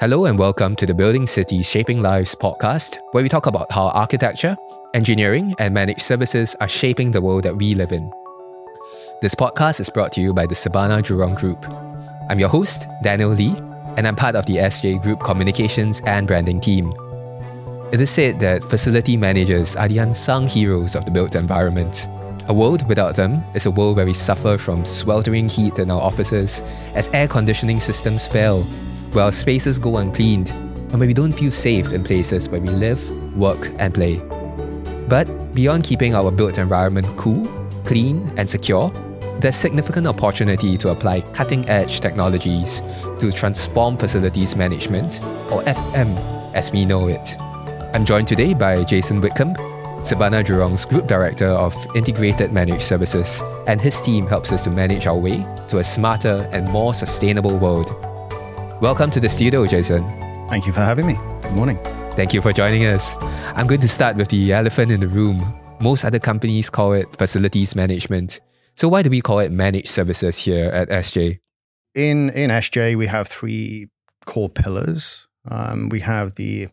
Hello and welcome to the Building Cities Shaping Lives podcast, where we talk about how architecture, engineering, and managed services are shaping the world that we live in. This podcast is brought to you by the Surbana Jurong Group. I'm your host, Daniel Lee, and I'm part of the SJ Group communications and branding team. It is said that facility managers are the unsung heroes of the built environment. A world without them is a world where we suffer from sweltering heat in our offices as air conditioning systems fail our spaces go uncleaned, and where we don't feel safe in places where we live, work, and play. But beyond keeping our built environment cool, clean, and secure, there's significant opportunity to apply cutting edge technologies to transform facilities management, or FM as we know it. I'm joined today by Jason Whitcombe, Surbana Jurong's Group Director of Integrated Managed Services, and his team helps us to manage our way to a smarter and more sustainable world Welcome to the studio, Jason. Thank you for having me. Good morning. Thank you for joining us. I'm going to start with the elephant in the room. Most other companies call it facilities management. So why do we call it managed services here at SJ? In in SJ, we have three core pillars. Um, we have the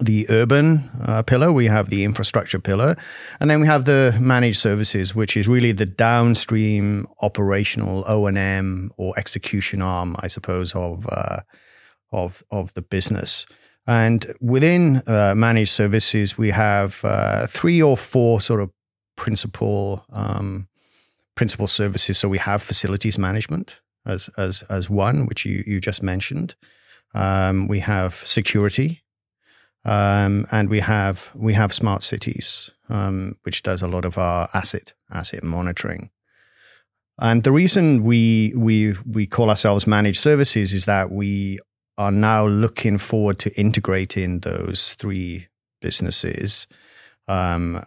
the urban uh, pillar, we have the infrastructure pillar, and then we have the managed services, which is really the downstream operational O and M or execution arm, I suppose, of uh, of of the business. And within uh, managed services, we have uh, three or four sort of principal um, principal services. So we have facilities management as as as one, which you you just mentioned. Um, we have security, um, and we have we have smart cities, um, which does a lot of our asset asset monitoring. And the reason we we we call ourselves managed services is that we are now looking forward to integrating those three businesses. Um,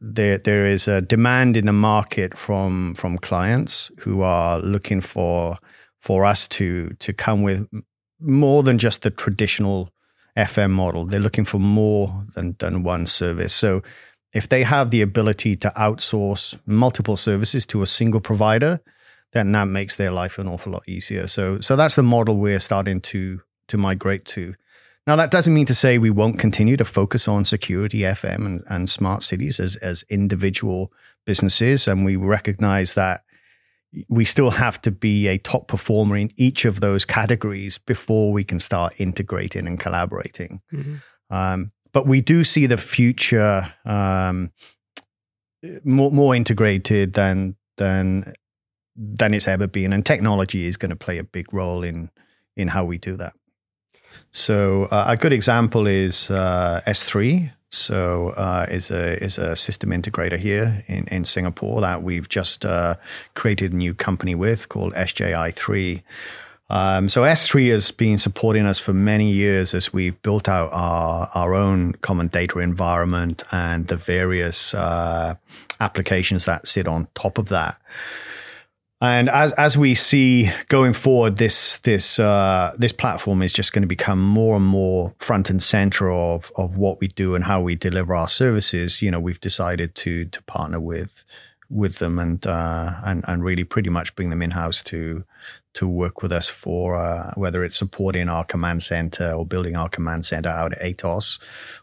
there there is a demand in the market from from clients who are looking for for us to to come with more than just the traditional FM model. They're looking for more than, than one service. So if they have the ability to outsource multiple services to a single provider, then that makes their life an awful lot easier. So so that's the model we're starting to to migrate to. Now that doesn't mean to say we won't continue to focus on security FM and, and smart cities as, as individual businesses. And we recognize that we still have to be a top performer in each of those categories before we can start integrating and collaborating. Mm-hmm. Um, but we do see the future um, more more integrated than than than it's ever been, and technology is going to play a big role in in how we do that. So uh, a good example is uh, S3. So uh, is a is a system integrator here in, in Singapore that we've just uh, created a new company with called SJI3. Um, so S3 has been supporting us for many years as we've built out our our own common data environment and the various uh, applications that sit on top of that. And as as we see going forward, this this uh, this platform is just going to become more and more front and center of of what we do and how we deliver our services. You know, we've decided to to partner with with them and uh, and and really pretty much bring them in house to to work with us for uh, whether it's supporting our command center or building our command center out at Atos,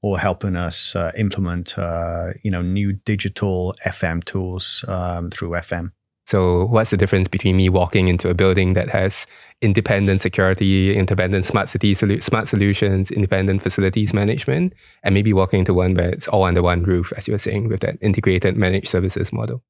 or helping us uh, implement uh, you know new digital FM tools um, through FM. So, what's the difference between me walking into a building that has independent security, independent smart city smart solutions, independent facilities management, and maybe walking into one where it's all under one roof, as you were saying, with that integrated managed services model?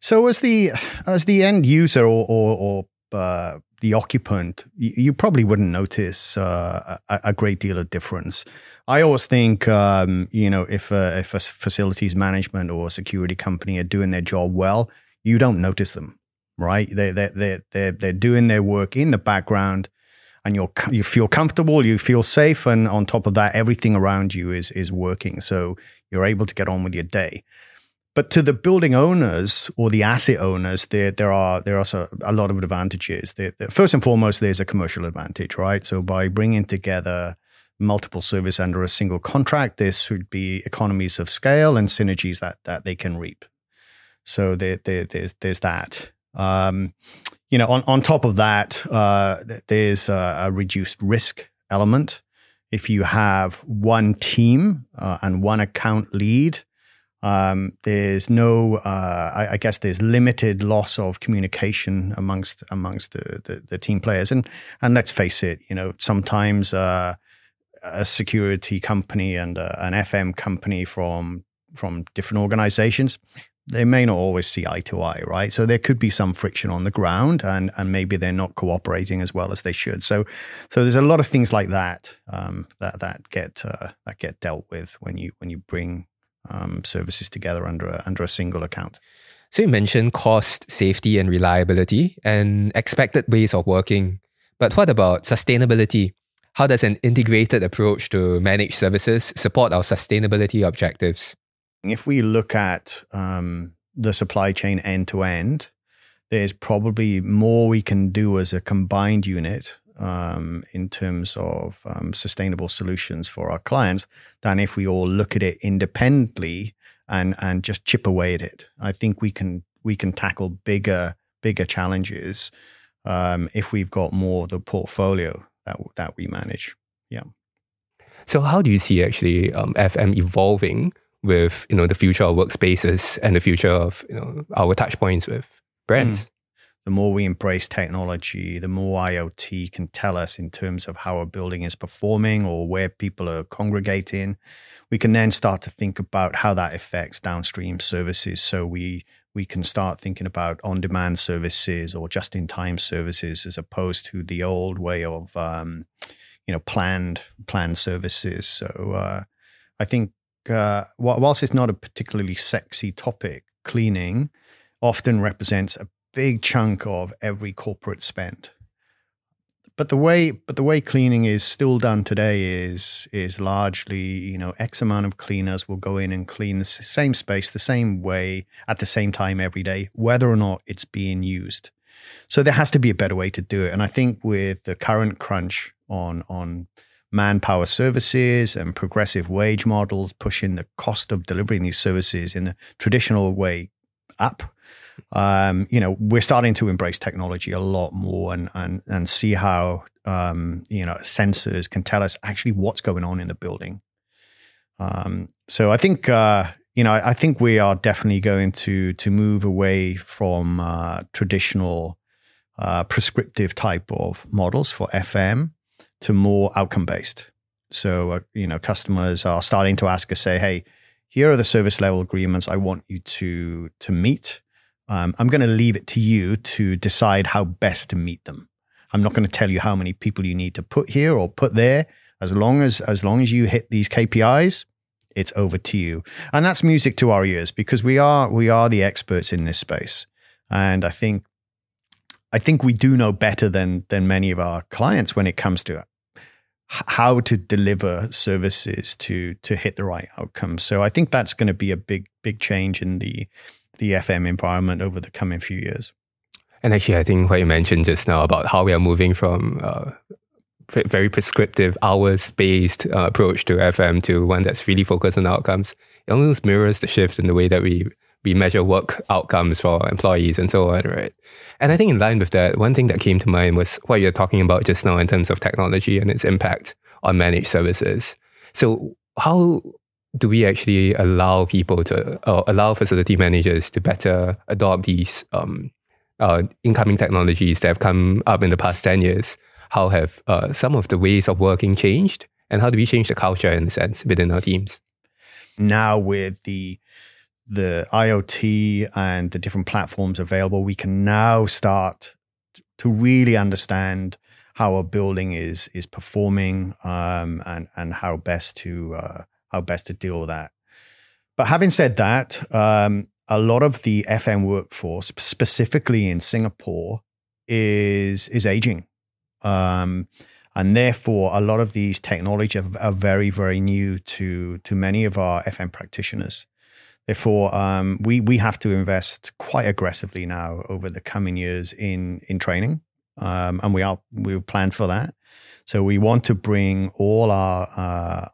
So, as the as the end user or or, or uh, the occupant, you, you, probably wouldn't notice uh, a, a, great deal of difference. I always think, um, you know, if a, if a facilities management or a security company are doing their job well, you don't notice them, right? They they they they're, they're doing their work in the background, and you're you feel comfortable, you feel safe, and on top of that, everything around you is is working, so you're able to get on with your day. But to the building owners or the asset owners, there there are there are a lot of advantages. First and foremost, there's a commercial advantage, right? So by bringing together multiple service under a single contract, there should be economies of scale and synergies that that they can reap. So there, there, there's there's that. Um, you know, on, on top of that, uh, there's a, a, reduced risk element. If you have one team uh, and one account lead, um, there's no, uh, I, I, guess, there's limited loss of communication amongst amongst the, the, the team players, and and let's face it, you know, sometimes uh, a security company and uh, an FM company from from different organizations they may not always see eye to eye, right? So there could be some friction on the ground, and and maybe they're not cooperating as well as they should. So so there's a lot of things like that um, that that get uh, that get dealt with when you when you bring um, services together under a, under a single account. So you mentioned cost, safety, and reliability, and expected ways of working. But what about sustainability? How does an integrated approach to managed services support our sustainability objectives? If we look at um, the supply chain end to end, there's probably more we can do as a combined unit um, in terms of um, sustainable solutions for our clients than if we all look at it independently and and just chip away at it. I think we can we can tackle bigger bigger challenges um, if we've got more of the portfolio that that we manage. Yeah. So how do you see actually FM um, evolving with you know the future of workspaces and the future of you know our touch points with brands? Mm the more we embrace technology, the more IoT can tell us in terms of how a building is performing or where people are congregating. We can then start to think about how that affects downstream services. So we we can start thinking about on-demand services or just-in-time services as opposed to the old way of um, you know planned planned services. So uh, I think uh, whilst it's not a particularly sexy topic, cleaning often represents a big chunk of every corporate spend. But the way, but the way cleaning is still done today is is largely, you know, X amount of cleaners will go in and clean the same space the same way at the same time every day, whether or not it's being used. So there has to be a better way to do it. And I think with the current crunch on on manpower services and progressive wage models pushing the cost of delivering these services in a traditional way up, um, you know, we're starting to embrace technology a lot more and and and see how um, you know sensors can tell us actually what's going on in the building. Um, so I think uh, you know I think we are definitely going to to move away from uh, traditional uh, prescriptive type of models for FM to more outcome based. So uh, you know customers are starting to ask us, say, hey. Here are the service level agreements I want you to to meet um, I'm going to leave it to you to decide how best to meet them. I'm not going to tell you how many people you need to put here or put there. As long as as long as you hit these KPIs, it's over to you. And that's music to our ears because we are we are the experts in this space. And I think I think we do know better than than many of our clients when it comes to how to deliver services to to hit the right outcomes. So I think that's going to be a big big change in the the FM environment over the coming few years. And actually, I think what you mentioned just now about how we are moving from uh, very prescriptive hours based uh, approach to FM to one that's really focused on outcomes, it almost mirrors the shift in the way that we we measure work outcomes for employees and so on, right? And I think in line with that, one thing that came to mind was what you're talking about just now in terms of technology and its impact on managed services. So how do we actually allow people to uh, allow facility managers to better adopt these um, uh, incoming technologies that have come up in the past 10 years? How have uh, some of the ways of working changed? And how do we change the culture in a sense within our teams? Now, with the the IoT and the different platforms available, we can now start to really understand how a building is is performing um, and and how best to uh, how best to deal with that. But having said that, um, a lot of the FM workforce, specifically in Singapore, is is aging, um, and therefore a lot of these technologies are, are, very very new to to many of our FM practitioners. Therefore, um, we we have to invest quite aggressively now over the coming years in in training, um, and we are we planned for that. So we want to bring all our uh,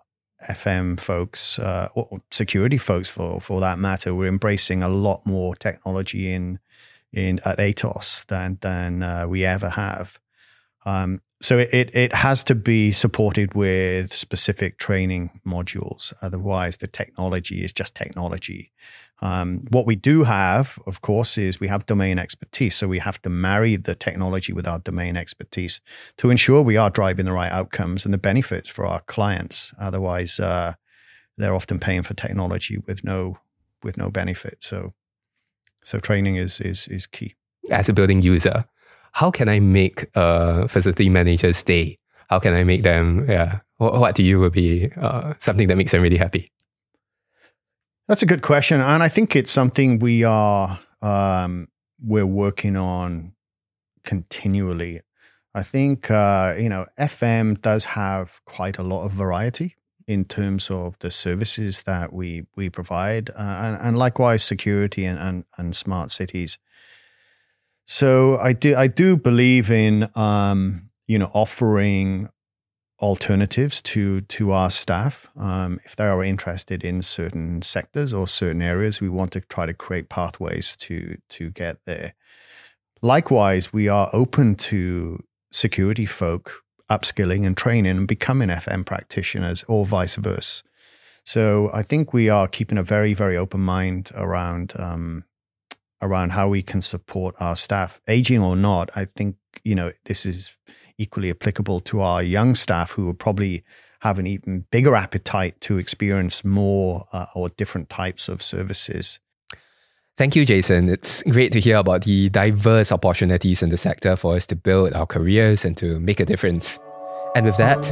FM folks, uh, or security folks for for that matter, we're embracing a lot more technology in in at Atos than than uh, we ever have. Um, so it, it has to be supported with specific training modules. Otherwise, the technology is just technology. Um, what we do have, of course, is we have domain expertise. So we have to marry the technology with our domain expertise to ensure we are driving the right outcomes and the benefits for our clients. Otherwise, uh, they're often paying for technology with no with no benefit. So so training is is is key. As a building user, how can I make a facility manager stay? How can I make them, yeah, what, what to you would be uh, something that makes them really happy? That's a good question. And I think it's something we are, um, we're working on continually. I think, uh, you know, FM does have quite a lot of variety in terms of the services that we we provide, uh, and, and, likewise security and, and, and smart cities. So I do I do believe in um, you know offering alternatives to to our staff um, if they are interested in certain sectors or certain areas. We want to try to create pathways to to get there. Likewise, we are open to security folk upskilling and training and becoming FM practitioners, or vice versa. So I think we are keeping a very very open mind around um, around how we can support our staff, aging or not. I think, you know, this is equally applicable to our young staff who will probably have an even bigger appetite to experience more uh, or different types of services. Thank you, Jason. It's great to hear about the diverse opportunities in the sector for us to build our careers and to make a difference. And with that,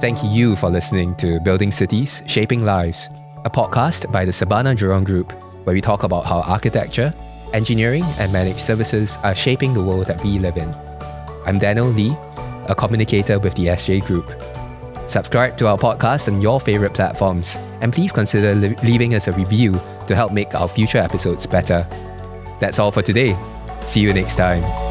thank you for listening to Building Cities, Shaping Lives, a podcast by the Surbana Jurong Group, where we talk about how architecture, engineering, and managed services are shaping the world that we live in. I'm Daniel Lee, a communicator with the SJ Group. Subscribe to our podcast on your favorite platforms, and please consider li- leaving us a review to help make our future episodes better. That's all for today. See you next time.